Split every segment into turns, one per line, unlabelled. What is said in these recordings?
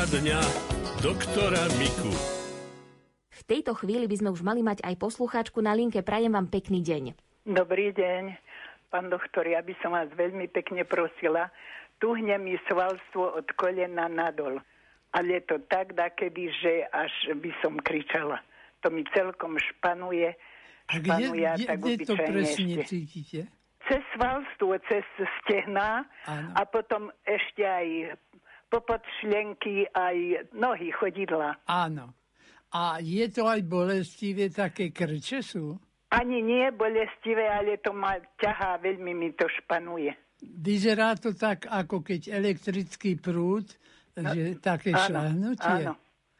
Poradňa doktora Miku.
V tejto chvíli by sme už mali mať aj poslucháčku na linke. Prajem vám pekný deň.
Dobrý deň. Pán doktor, ja by som vás veľmi pekne prosila. Tuhne mi svalstvo od kolena nadol. Ale je to tak dakedy, že až by som kričala. To mi celkom španuje.
A kde, kde,
tak
kde to presne
ešte.
cítite?
Cez svalstvo, cez stehná
Áno.
a potom ešte aj popod šlenky, aj nohy chodidla.
Áno. A je to aj bolestivé, také krče sú?
Ani nie bolestivé, ale to ma ťahá, veľmi mi to španuje.
Vyzerá to tak, ako keď elektrický prúd, že také
áno,
šľahnutie.
áno.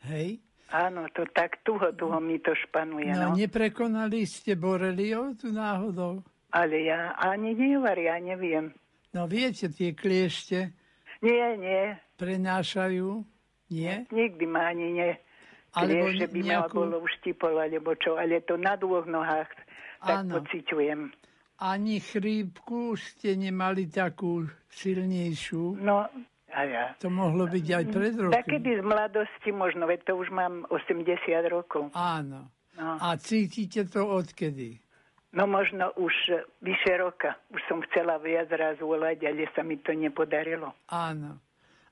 Hej?
Áno, to tak tuho, tuho mi to španuje.
No,
No,
neprekonali ste borelio tu náhodou?
Ale ja ani nevar, ja neviem.
No viete, tie kliešte
Nie, nie,
prenášajú, nie?
nikdy ma ani ne.
Alebo
že by ma
nejakú-
bolo uštipol, alebo čo, ale to na dvoch nohách tak
Áno.
pociťujem.
Ani chrípku ste nemali takú silnejšiu.
No, a ja.
To mohlo byť aj pred rokom.
Takedy z mladosti možno, veď to už mám 80 rokov.
Áno.
No.
A cítite to odkedy?
No možno už e, vyše roka. Už som chcela viac raz volať, ale sa mi to nepodarilo.
Áno.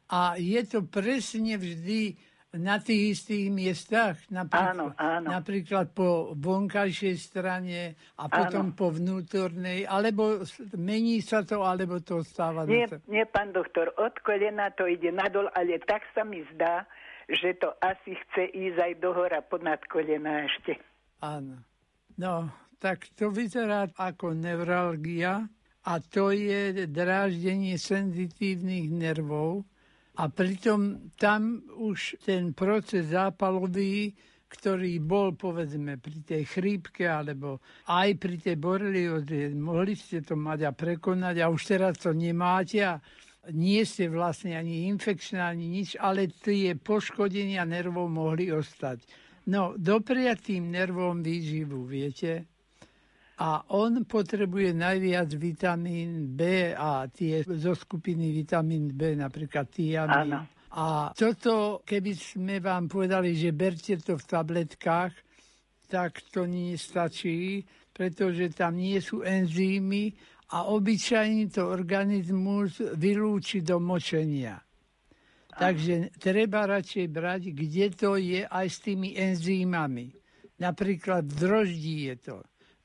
A je to presne vždy na tých istých miestach? Napríklad,
Áno, áno.
Napríklad po vonkajšej strane a potom
Áno.
po vnútornej, alebo mení sa to, alebo to stáva
Nie,
to.
nie, pán doktor, od kolena to ide nadol, ale tak sa mi zdá, že to asi chce ísť aj dohora ponad kolena ešte.
Áno. No, tak to vyzerá ako neuralgia a to je dráždenie senzitívnych nervov a pritom tam už ten proces zápalový, ktorý bol povedzme pri tej chrípke alebo aj pri tej borelioze, mohli ste to mať a prekonať a už teraz to nemáte a nie ste vlastne ani infekčná, ani nič, ale tie poškodenia nervov mohli ostať. No, dopriať tým nervom výživu, viete? A on potrebuje najviac vitamín B a tie zo skupiny vitamín B, napríklad tiamín.
Áno.
A toto, keby sme vám povedali, že berte to v tabletkách, tak to nie stačí, pretože tam nie sú enzymy a obyčajne to organizmus vylúči do močenia. Takže treba radšej brať, kde to je aj s tými enzýmami. Napríklad v droždí je to.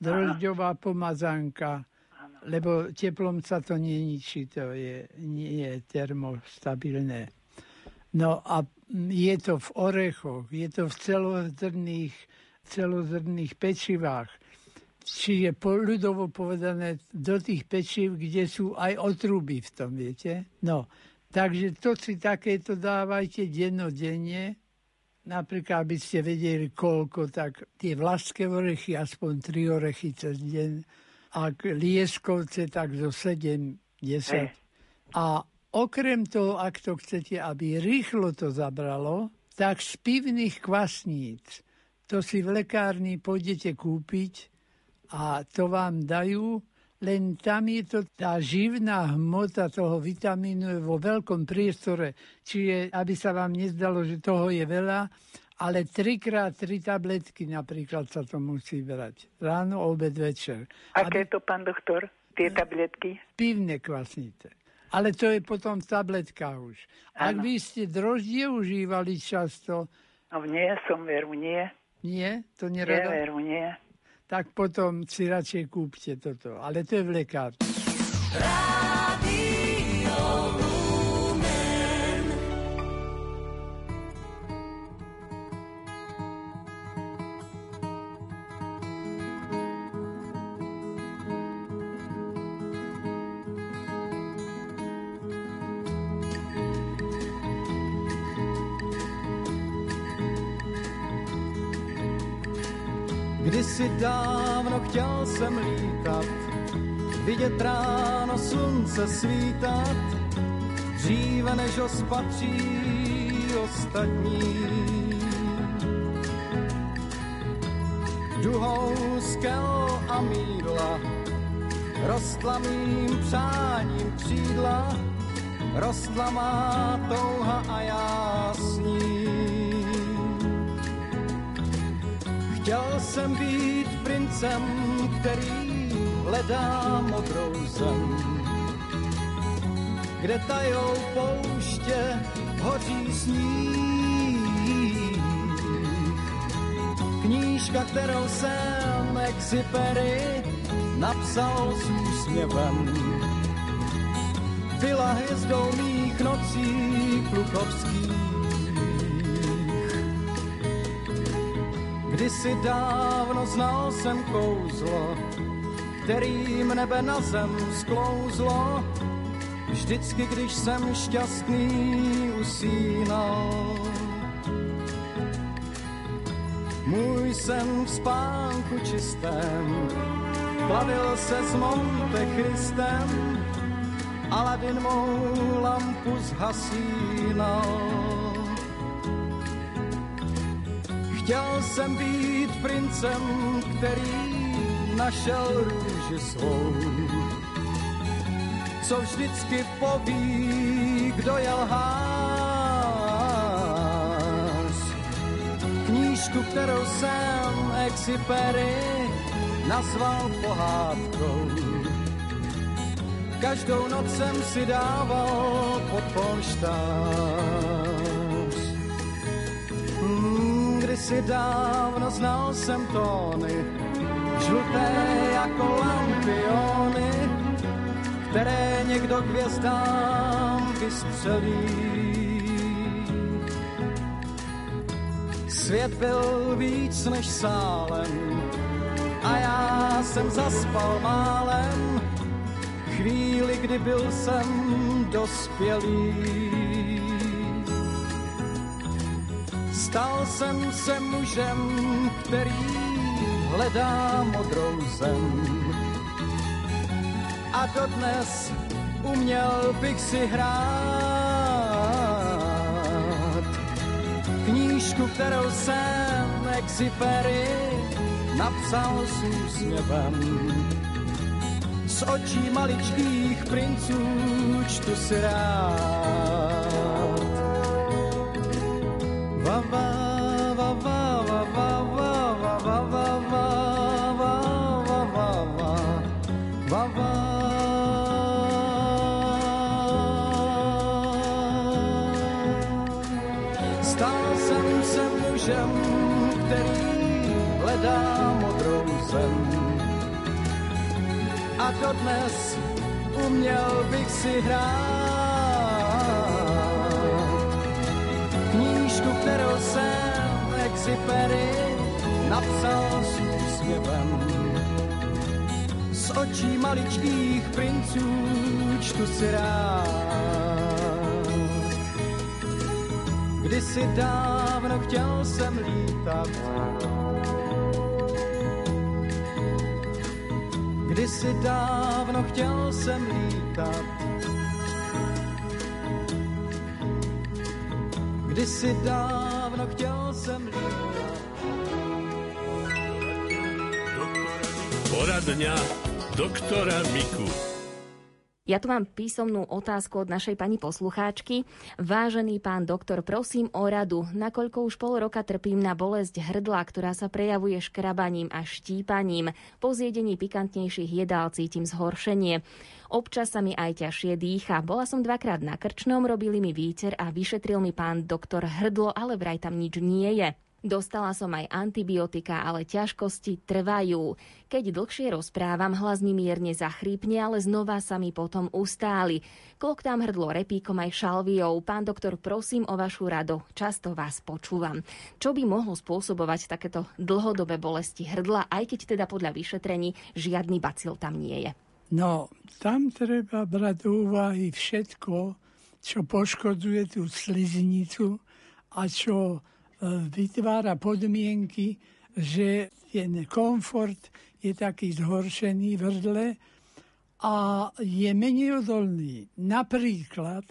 Drožďová pomazánka, lebo teplom sa to neničí, to je, nie je termostabilné. No a je to v orechoch, je to v celozrných, celozrných pečivách. Čiže po, ľudovo povedané do tých pečiv, kde sú aj otruby v tom, viete? No, takže to si takéto dávajte dennodenne, napríklad, aby ste vedeli koľko, tak tie vlaské orechy, aspoň tri orechy cez deň, a lieskovce tak zo 7, 10. A okrem toho, ak to chcete, aby rýchlo to zabralo, tak z pivných kvasníc, to si v lekárni pôjdete kúpiť a to vám dajú, len tam je to tá živná hmota toho vitamínu je vo veľkom priestore. Čiže, aby sa vám nezdalo, že toho je veľa, ale trikrát tri tabletky napríklad sa to musí brať. Ráno, obed, večer.
Aké to, pán doktor, tie tabletky?
Pivné kvasnice. Ale to je potom v tabletkách už. Ak
Áno.
by ste droždie užívali často,
No nie, som veru, nie.
nie, to
Nie,
nerada,
veru, nie.
Tak potom si radšej kúpte toto. Ale to je v lekárni.
Dávno chtěl jsem lítat, vidět ráno slunce svítat, dříve než ho spatří ostatní. Duhou skel a mídla, rostla mým přáním křídla, rostla má touha a já s. Chtěl jsem být princem, který hledá modrou zem, kde tajou pouště hoří sníh. Knížka, kterou jsem Exupery napsal s úsměvem, byla hvězdou mých nocí klukovských. Kdysi dávno znal jsem kouzlo, kterým nebe na zem sklouzlo, vždycky, když jsem šťastný usínal. Můj jsem v spánku čistém, plavil se s Monte Christem, Aladin mou lampu zhasínal. Chtěl jsem být princem, který našel růži svou. Co vždycky poví, kdo je lhář. Knížku, kterou jsem Exupery nazval pohádkou Každou noc jsem si dával pod polštář. Kdysi dávno znal jsem tóny, žluté jako lampiony, které někdo k hvězdám vystřelí. Svět byl víc než sálem a já jsem zaspal málem, chvíli, kdy byl jsem dospělý. Stal jsem se mužem, který hledá modrou zem. A dodnes uměl bych si hrát knížku, kterou jsem Exupery napsal s úsměvem z očí maličkých princů čtu si rád. Dodnes uměl bych si hrát. Knížku, kterou jsem Exupery napsal s úsměvem. Z očí maličkých princů čtu si rád. Kdysi dávno chtěl jsem lítat, Kdysi dávno chtěl jsem lítat. Kdysi dávno chtěl jsem lítat.
Poradňa doktora Miku.
Ja tu mám písomnú otázku od našej pani poslucháčky. Vážený pán doktor, prosím o radu, nakoľko už pol roka trpím na bolesť hrdla, ktorá sa prejavuje škrabaním a štípaním. Po zjedení pikantnejších jedál cítim zhoršenie. Občas sa mi aj ťažšie dýcha. Bola som dvakrát na krčnom, robili mi výter a vyšetril mi pán doktor hrdlo, ale vraj tam nič nie je. Dostala som aj antibiotika, ale ťažkosti trvajú. Keď dlhšie rozprávam, hlas mi mierne zachrípne, ale znova sa mi potom ustáli. Kloktám hrdlo repíkom aj šalviou. Pán doktor, prosím o vašu rado. Často vás počúvam. Čo by mohlo spôsobovať takéto dlhodobé bolesti hrdla, aj keď teda podľa vyšetrení žiadny bacil tam nie je?
No, tam treba brať do úvahy všetko, čo poškodzuje tú sliznicu a čo vytvára podmienky, že ten komfort je taký zhoršený v hrdle a je menej odolný. Napríklad,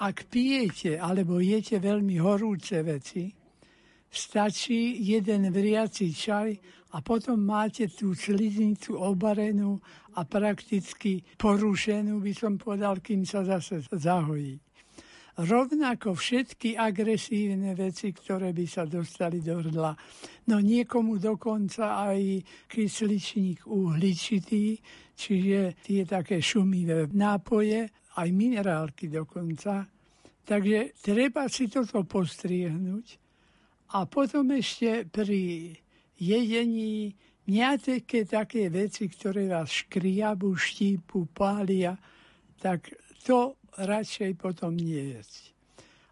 ak pijete alebo jete veľmi horúce veci, stačí jeden vriaci čaj a potom máte tú sliznicu obarenú a prakticky porušenú, by som povedal, kým sa zase zahojí. Rovnako všetky agresívne veci, ktoré by sa dostali do hrdla. No niekomu dokonca aj kysličník uhličitý, čiže tie také šumivé nápoje, aj minerálky dokonca. Takže treba si toto postriehnúť. A potom ešte pri jedení nejaké také veci, ktoré vás škriabu, štípu, pália, tak to radšej potom nie jesť.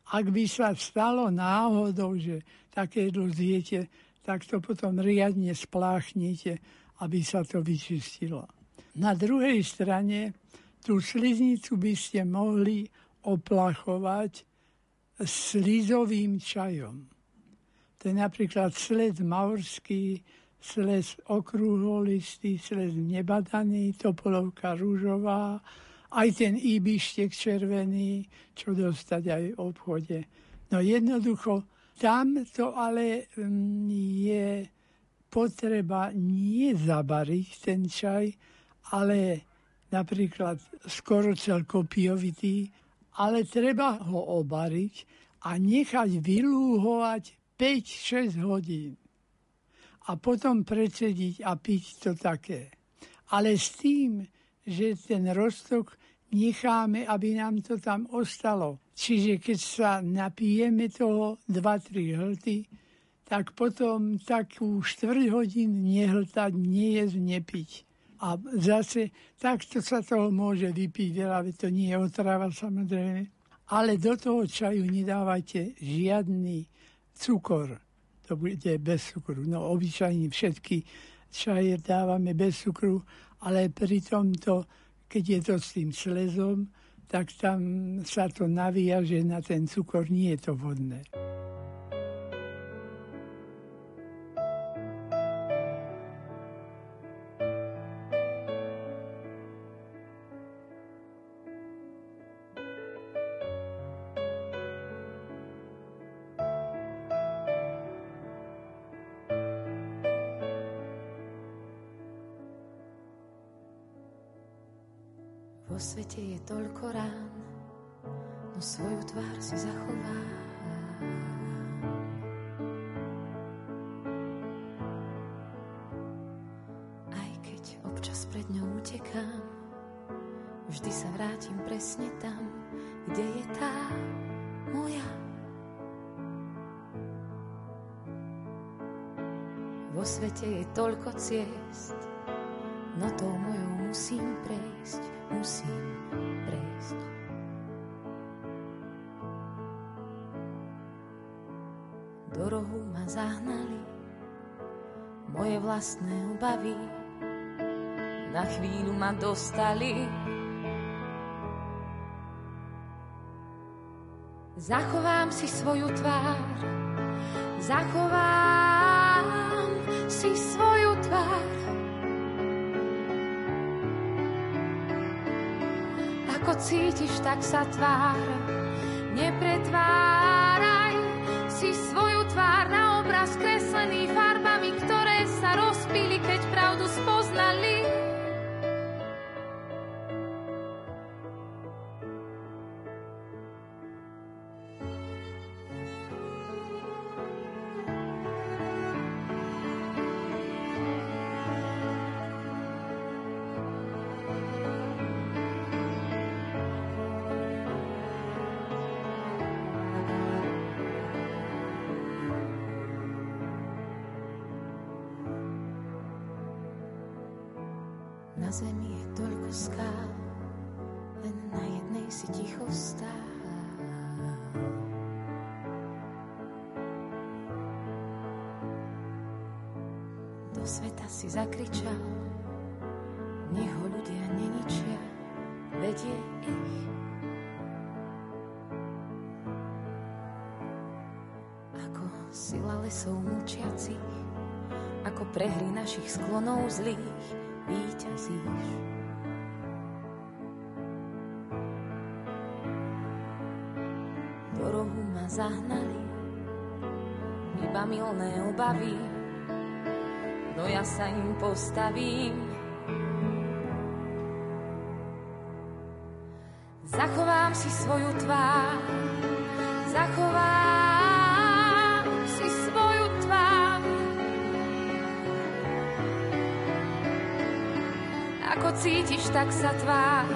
Ak by sa stalo náhodou, že také jedlo zjete, tak to potom riadne spláchnite, aby sa to vyčistilo. Na druhej strane tú sliznicu by ste mohli oplachovať slizovým čajom. To je napríklad sled maurský, sled okrúholistý, sled nebadaný, topolovka rúžová, aj ten ibištek červený, čo dostať aj v obchode. No jednoducho, tam to ale mm, je potreba nie zabariť ten čaj, ale napríklad skoro celkopiovitý, ale treba ho obariť a nechať vylúhovať 5-6 hodín a potom predsediť a piť to také. Ale s tým, že ten roztok necháme, aby nám to tam ostalo. Čiže keď sa napijeme toho 2-3 hlty, tak potom takú štvrť hodín nehltať, nejesť, nepiť. A zase takto sa toho môže vypiť veľa, to nie je otrava samozrejme. Ale do toho čaju nedávajte žiadny cukor. To bude bez cukru. No obyčajne všetky čaje dávame bez cukru, ale pri tomto, keď je to s tým slezom, tak tam sa to navíja, že na ten cukor nie je to vodné.
Svete je toľko rán, no svoju tvár si zachová. Aj keď občas pred ňou utekám, vždy sa vrátim presne tam, kde je tá moja. Vo svete je toľko ciest, vlastné obavy, na chvíľu ma dostali. Zachovám si svoju tvár, zachovám si svoju tvár. Ako cítiš, tak sa tvár. Nepretváraj si svoju tvár na obraz kreslený sveta si zakričal, nech ho ľudia neničia, vedie ich. Ako sila lesov mučiacich, ako prehry našich sklonov zlých, víťazíš. Zahnali iba milné obavy, no ja sa im postavím. Zachovám si svoju tvár, zachovám si svoju tvár. Ako cítiš, tak sa tvár,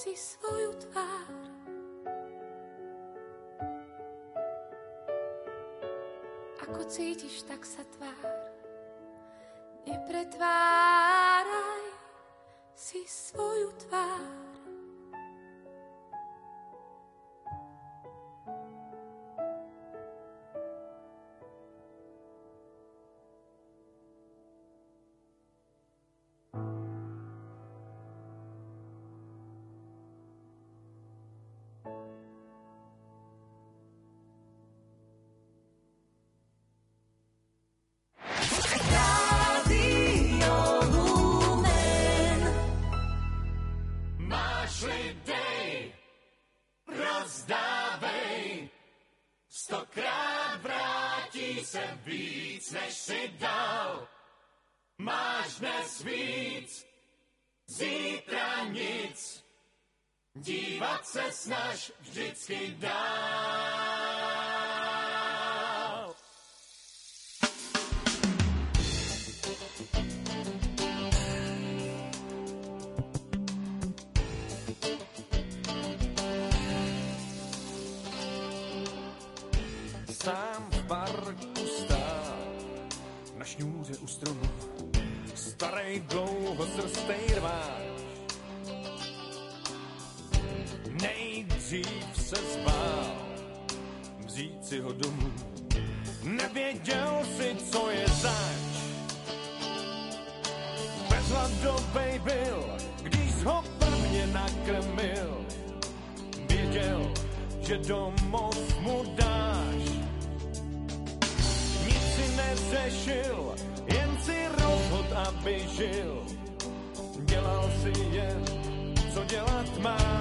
si svoju tvár. Ako cítiš, tak sa tvár. Nepretváraj si svoju tvár.
Starej dlouho srstej rváč Nejdřív se zbál vzít si ho domů. Nevěděl si, co je zač. Bezhladovej byl, když ho prvně nakrmil. Věděl, že domov mu dáš. Nic si neřešil, aby žil. Dělal si jen, co dělat máš.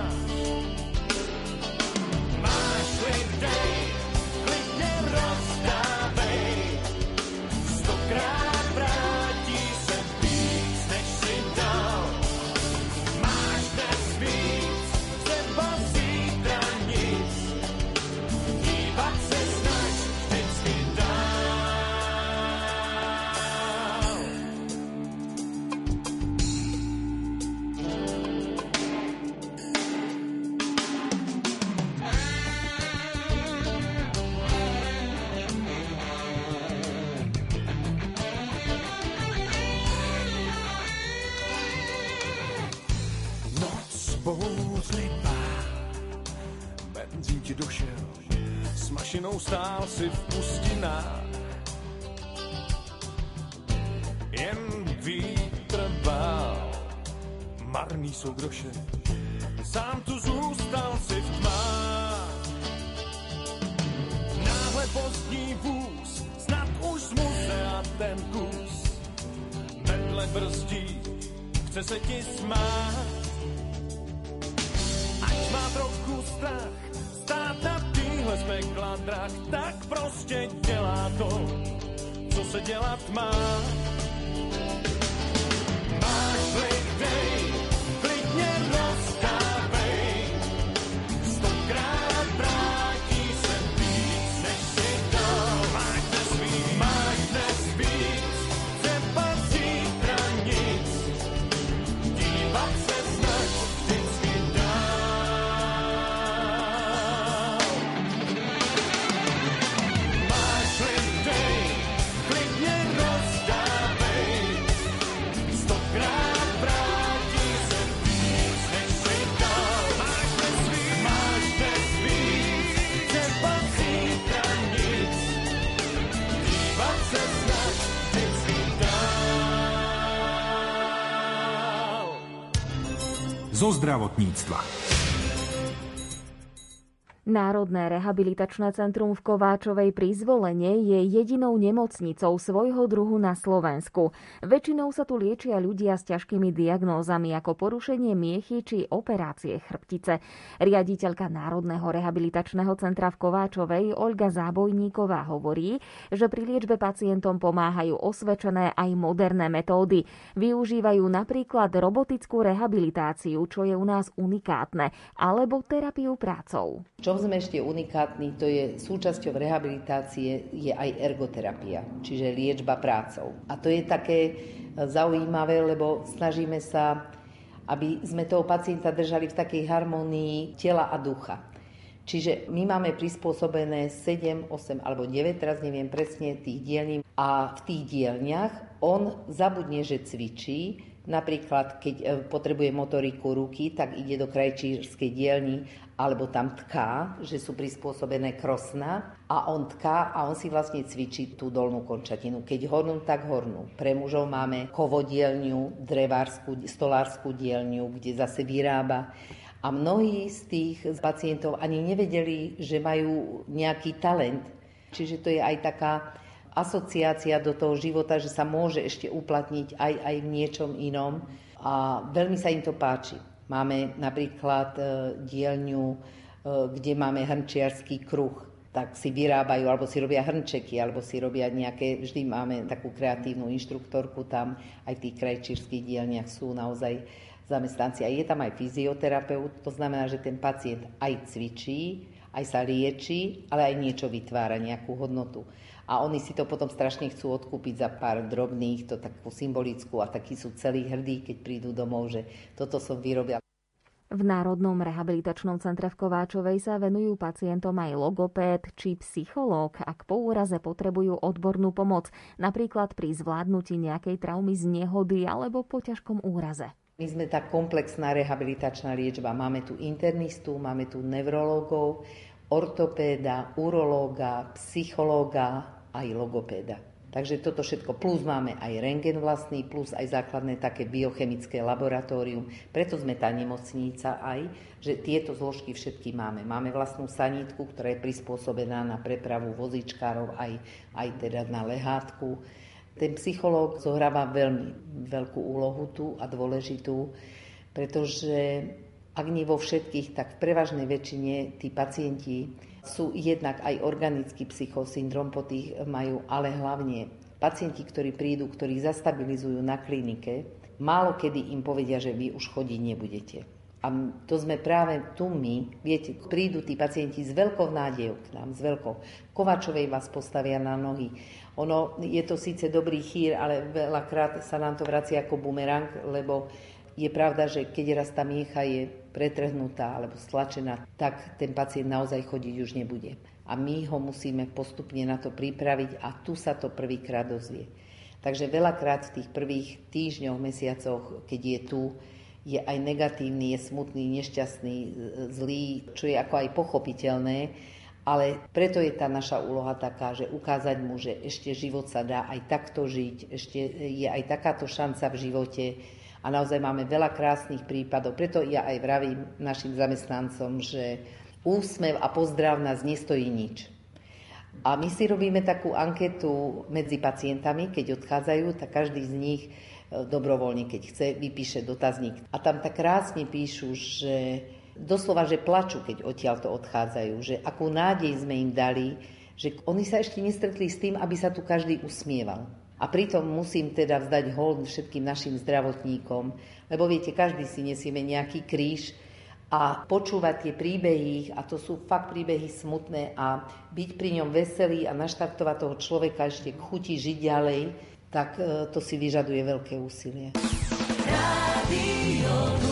Stál si v pustinách. Jen vítr bál, marný jsou groše, se dělat
zo zdravotníctva.
Národné rehabilitačné centrum v Kováčovej pri Zvolenie je jedinou nemocnicou svojho druhu na Slovensku. Väčšinou sa tu liečia ľudia s ťažkými diagnózami ako porušenie miechy či operácie chrbtice. Riaditeľka Národného rehabilitačného centra v Kováčovej Olga Zábojníková hovorí, že pri liečbe pacientom pomáhajú osvedčené aj moderné metódy. Využívajú napríklad robotickú rehabilitáciu, čo je u nás unikátne, alebo terapiu prácou.
Čo sme ešte unikátni, to je súčasťou rehabilitácie je aj ergoterapia, čiže liečba prácou. A to je také e, zaujímavé, lebo snažíme sa, aby sme toho pacienta držali v takej harmonii tela a ducha. Čiže my máme prispôsobené 7, 8 alebo 9, teraz neviem presne, tých dielní. A v tých dielniach on zabudne, že cvičí, Napríklad, keď e, potrebuje motoriku ruky, tak ide do krajčírskej dielni alebo tam tká, že sú prispôsobené krosna a on tká a on si vlastne cvičí tú dolnú končatinu. Keď hornú, tak hornú. Pre mužov máme kovodielňu, drevárskú, stolárskú dielňu, kde zase vyrába a mnohí z tých pacientov ani nevedeli, že majú nejaký talent. Čiže to je aj taká asociácia do toho života, že sa môže ešte uplatniť aj, aj v niečom inom a veľmi sa im to páči. Máme napríklad e, dielňu, e, kde máme hrnčiarský kruh, tak si vyrábajú, alebo si robia hrnčeky, alebo si robia nejaké, vždy máme takú kreatívnu inštruktorku tam, aj v tých krajčírských dielniach sú naozaj zamestnanci. A je tam aj fyzioterapeut, to znamená, že ten pacient aj cvičí, aj sa lieči, ale aj niečo vytvára, nejakú hodnotu a oni si to potom strašne chcú odkúpiť za pár drobných, to takú symbolickú a takí sú celí hrdí, keď prídu domov, že toto som vyrobil.
V Národnom rehabilitačnom centre v Kováčovej sa venujú pacientom aj logopéd či psychológ, ak po úraze potrebujú odbornú pomoc, napríklad pri zvládnutí nejakej traumy z nehody alebo po ťažkom úraze.
My sme tá komplexná rehabilitačná liečba. Máme tu internistu, máme tu neurológov, ortopéda, urológa, psychológa, aj logopéda. Takže toto všetko, plus máme aj rengen vlastný, plus aj základné také biochemické laboratórium. Preto sme tá nemocnica aj, že tieto zložky všetky máme. Máme vlastnú sanitku, ktorá je prispôsobená na prepravu vozičkárov, aj, aj teda na lehátku. Ten psychológ zohráva veľmi veľkú úlohu tu a dôležitú, pretože ak nie vo všetkých, tak v prevažnej väčšine tí pacienti sú jednak aj organický psychosyndrom, po tých majú, ale hlavne pacienti, ktorí prídu, ktorí zastabilizujú na klinike, málo kedy im povedia, že vy už chodiť nebudete. A to sme práve tu my, viete, prídu tí pacienti s veľkou nádejou k nám, s veľkou. Kovačovej vás postavia na nohy. Ono je to síce dobrý chýr, ale veľakrát sa nám to vracia ako bumerang, lebo je pravda, že keď raz tá miecha je pretrhnutá alebo stlačená, tak ten pacient naozaj chodiť už nebude. A my ho musíme postupne na to pripraviť a tu sa to prvýkrát dozvie. Takže veľakrát v tých prvých týždňoch, mesiacoch, keď je tu, je aj negatívny, je smutný, nešťastný, zlý, čo je ako aj pochopiteľné, ale preto je tá naša úloha taká, že ukázať mu, že ešte život sa dá aj takto žiť, ešte je aj takáto šanca v živote, a naozaj máme veľa krásnych prípadov. Preto ja aj vravím našim zamestnancom, že úsmev a pozdrav nás nestojí nič. A my si robíme takú anketu medzi pacientami, keď odchádzajú, tak každý z nich dobrovoľne, keď chce, vypíše dotazník. A tam tak krásne píšu, že doslova, že plačú, keď odtiaľto odchádzajú, že akú nádej sme im dali, že oni sa ešte nestretli s tým, aby sa tu každý usmieval. A pritom musím teda vzdať hold všetkým našim zdravotníkom, lebo viete, každý si nesieme nejaký kríž a počúvať tie príbehy, a to sú fakt príbehy smutné a byť pri ňom veselý a naštartovať toho človeka ešte k chuti žiť ďalej, tak e, to si vyžaduje veľké úsilie. Radio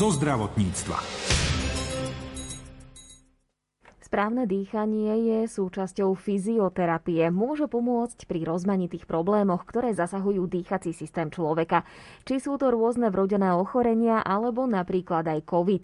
zo zdravotníctva.
Správne dýchanie je súčasťou fyzioterapie. Môže pomôcť pri rozmanitých problémoch, ktoré zasahujú dýchací systém človeka. Či sú to rôzne vrodené ochorenia alebo napríklad aj COVID.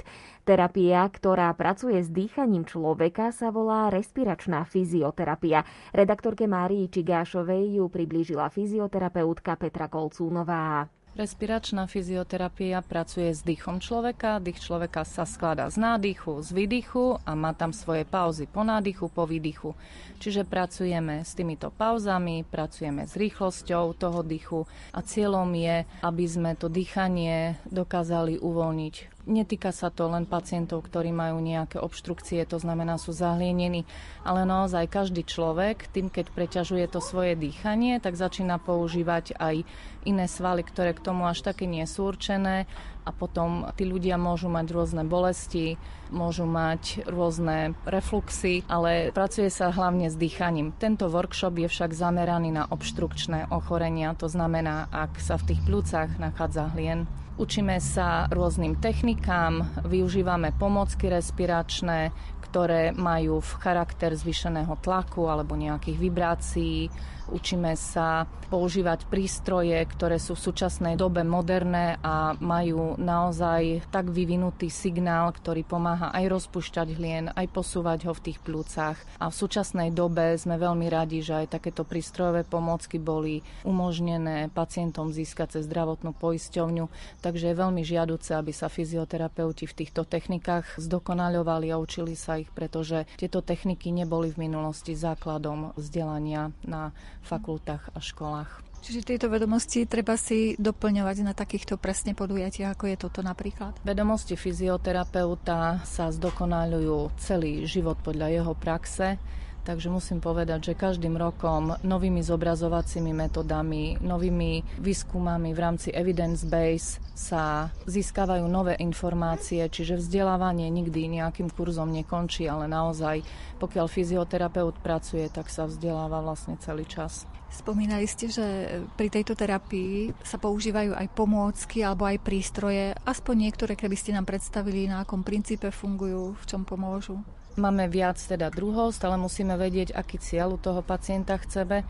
Terapia, ktorá pracuje s dýchaním človeka, sa volá respiračná fyzioterapia. Redaktorke Márii Čigášovej ju priblížila fyzioterapeutka Petra Kolcúnová.
Respiračná fyzioterapia pracuje s dýchom človeka. Dých človeka sa skladá z nádychu, z výdychu a má tam svoje pauzy po nádychu, po výdychu. Čiže pracujeme s týmito pauzami, pracujeme s rýchlosťou toho dýchu a cieľom je, aby sme to dýchanie dokázali uvoľniť Netýka sa to len pacientov, ktorí majú nejaké obštrukcie, to znamená sú zahlienení, ale naozaj každý človek, tým keď preťažuje to svoje dýchanie, tak začína používať aj iné svaly, ktoré k tomu až také nie sú určené a potom tí ľudia môžu mať rôzne bolesti, môžu mať rôzne refluxy, ale pracuje sa hlavne s dýchaním. Tento workshop je však zameraný na obštrukčné ochorenia, to znamená, ak sa v tých plúcach nachádza hlien, Učíme sa rôznym technikám, využívame pomocky respiračné, ktoré majú v charakter zvýšeného tlaku alebo nejakých vibrácií Učíme sa používať prístroje, ktoré sú v súčasnej dobe moderné a majú naozaj tak vyvinutý signál, ktorý pomáha aj rozpušťať hlien, aj posúvať ho v tých plúcach. A v súčasnej dobe sme veľmi radi, že aj takéto prístrojové pomôcky boli umožnené pacientom získať cez zdravotnú poisťovňu, takže je veľmi žiaduce, aby sa fyzioterapeuti v týchto technikách zdokonaľovali a učili sa ich pretože tieto techniky neboli v minulosti základom vzdelania na fakultách a školách.
Čiže tieto vedomosti treba si doplňovať na takýchto presne podujatiach, ako je toto napríklad?
Vedomosti fyzioterapeuta sa zdokonalujú celý život podľa jeho praxe. Takže musím povedať, že každým rokom novými zobrazovacími metodami, novými výskumami v rámci evidence base sa získavajú nové informácie, čiže vzdelávanie nikdy nejakým kurzom nekončí, ale naozaj, pokiaľ fyzioterapeut pracuje, tak sa vzdeláva vlastne celý čas.
Spomínali ste, že pri tejto terapii sa používajú aj pomôcky alebo aj prístroje. Aspoň niektoré, keby ste nám predstavili, na akom princípe fungujú, v čom pomôžu.
Máme viac teda druhov, stále musíme vedieť, aký cieľ u toho pacienta chceme.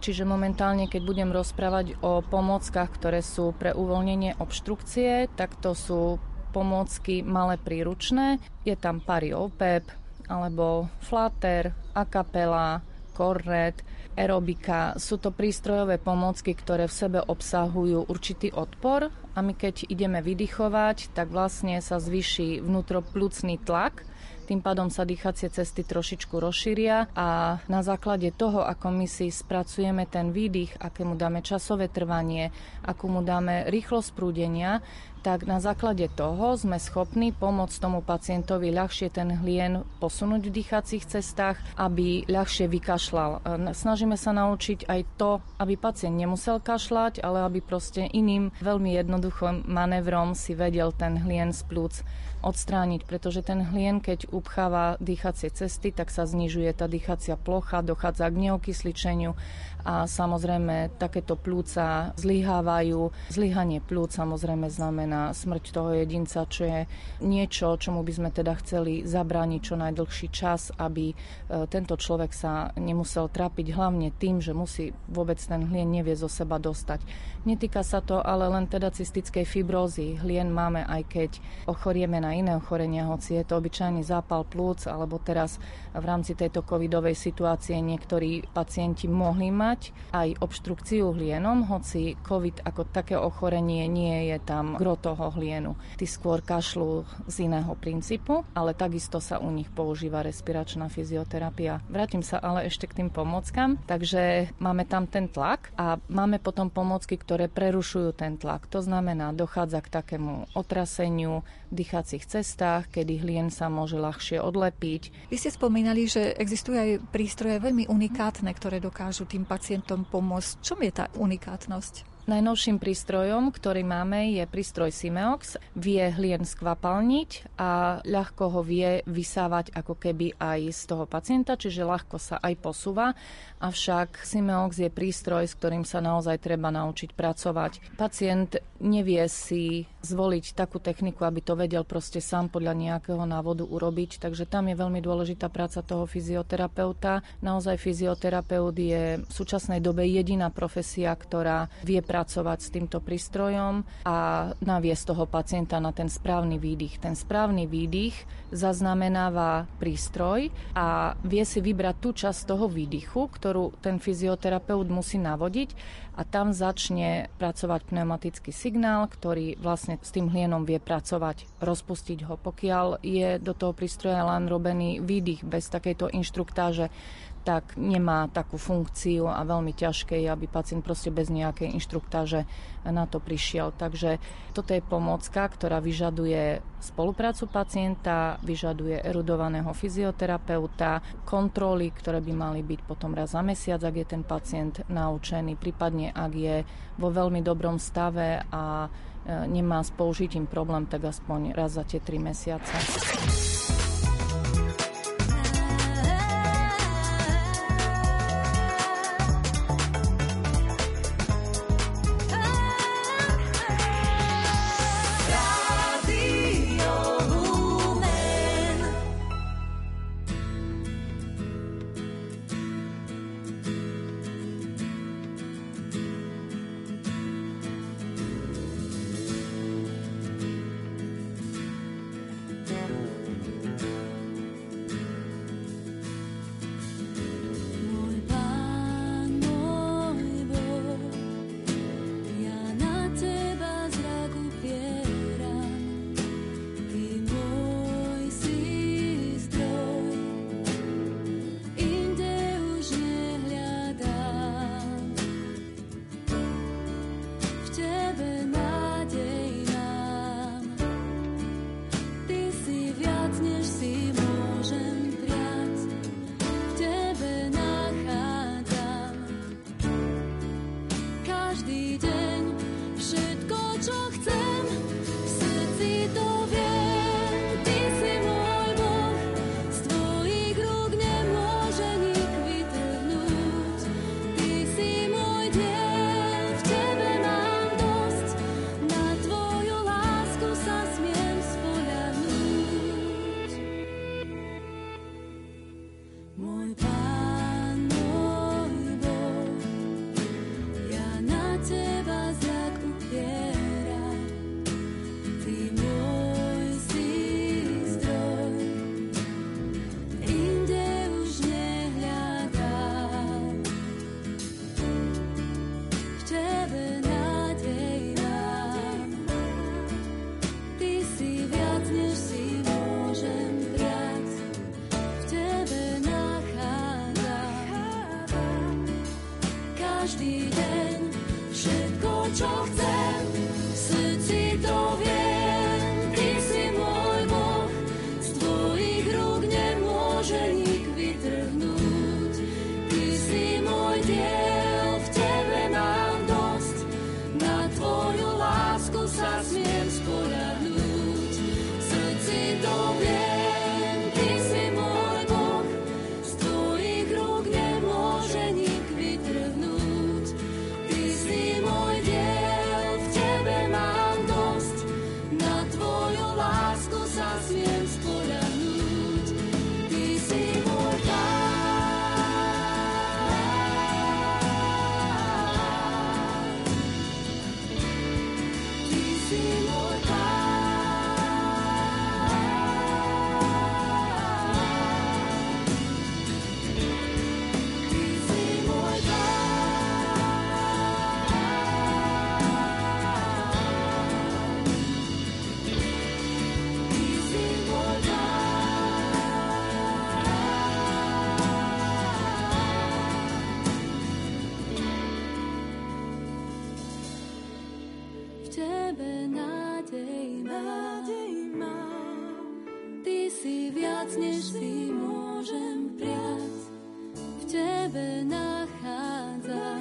Čiže momentálne, keď budem rozprávať o pomockách, ktoré sú pre uvoľnenie obštrukcie, tak to sú pomôcky malé príručné. Je tam pariopep, alebo flater, akapela, kornet, aerobika. Sú to prístrojové pomôcky, ktoré v sebe obsahujú určitý odpor a my keď ideme vydychovať, tak vlastne sa zvýši vnútropľúcný tlak tým pádom sa dýchacie cesty trošičku rozšíria a na základe toho, ako my si spracujeme ten výdych, aké mu dáme časové trvanie, akú mu dáme rýchlosť prúdenia, tak na základe toho sme schopní pomôcť tomu pacientovi ľahšie ten hlien posunúť v dýchacích cestách, aby ľahšie vykašľal. Snažíme sa naučiť aj to, aby pacient nemusel kašľať, ale aby proste iným veľmi jednoduchým manévrom si vedel ten hlien z plúc odstrániť, pretože ten hlien, keď upcháva dýchacie cesty, tak sa znižuje tá dýchacia plocha, dochádza k neokysličeniu samozrejme takéto plúca zlyhávajú. Zlyhanie plúc samozrejme znamená smrť toho jedinca, čo je niečo, čomu by sme teda chceli zabrániť čo najdlhší čas, aby e, tento človek sa nemusel trápiť hlavne tým, že musí vôbec ten hlien nevie zo seba dostať. Netýka sa to ale len teda cystickej fibrózy. Hlien máme aj keď ochorieme na iné ochorenia, hoci je to obyčajný zápal plúc, alebo teraz v rámci tejto covidovej situácie niektorí pacienti mohli mať aj obštrukciu hlienom, hoci COVID ako také ochorenie nie je tam gro toho hlienu. Ty skôr kašľú z iného princípu, ale takisto sa u nich používa respiračná fyzioterapia. Vrátim sa ale ešte k tým pomockám. Takže máme tam ten tlak a máme potom pomocky, ktoré prerušujú ten tlak. To znamená, dochádza k takému otraseniu v dýchacích cestách, kedy hlien sa môže ľahšie odlepiť.
Vy ste spomínali, že existujú aj prístroje veľmi unikátne, ktoré dokážu tým pacientom pomôcť. Čom je tá unikátnosť?
Najnovším prístrojom, ktorý máme, je prístroj Simeox. Vie hlien skvapalniť a ľahko ho vie vysávať ako keby aj z toho pacienta, čiže ľahko sa aj posúva. Avšak Simeox je prístroj, s ktorým sa naozaj treba naučiť pracovať. Pacient nevie si zvoliť takú techniku, aby to vedel proste sám podľa nejakého návodu urobiť, takže tam je veľmi dôležitá práca toho fyzioterapeuta. Naozaj fyzioterapeut je v súčasnej dobe jediná profesia, ktorá vie pracovať pracovať s týmto prístrojom a naviesť toho pacienta na ten správny výdych. Ten správny výdych zaznamenáva prístroj a vie si vybrať tú časť toho výdychu, ktorú ten fyzioterapeut musí navodiť a tam začne pracovať pneumatický signál, ktorý vlastne s tým hlienom vie pracovať, rozpustiť ho. Pokiaľ je do toho prístroja len robený výdych bez takejto inštruktáže, tak nemá takú funkciu a veľmi ťažké je, aby pacient proste bez nejakej inštruktáže na to prišiel. Takže toto je pomocka, ktorá vyžaduje spoluprácu pacienta, vyžaduje erudovaného fyzioterapeuta, kontroly, ktoré by mali byť potom raz za mesiac, ak je ten pacient naučený, prípadne ak je vo veľmi dobrom stave a e, nemá s použitím problém, tak aspoň raz za tie tri mesiace.
tebe nádej mám. Ty si viac, než si môžem priať, v tebe nachádzam.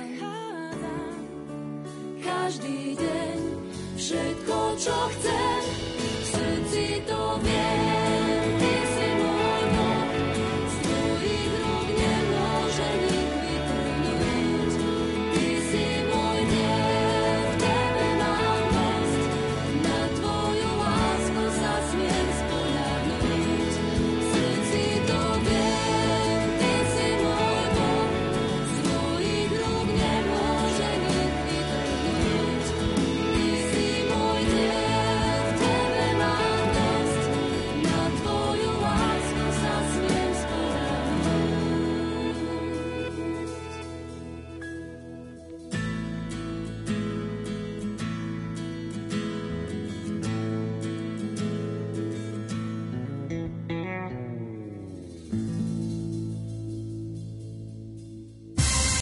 Každý deň všetko, čo chcem, v srdci to viem.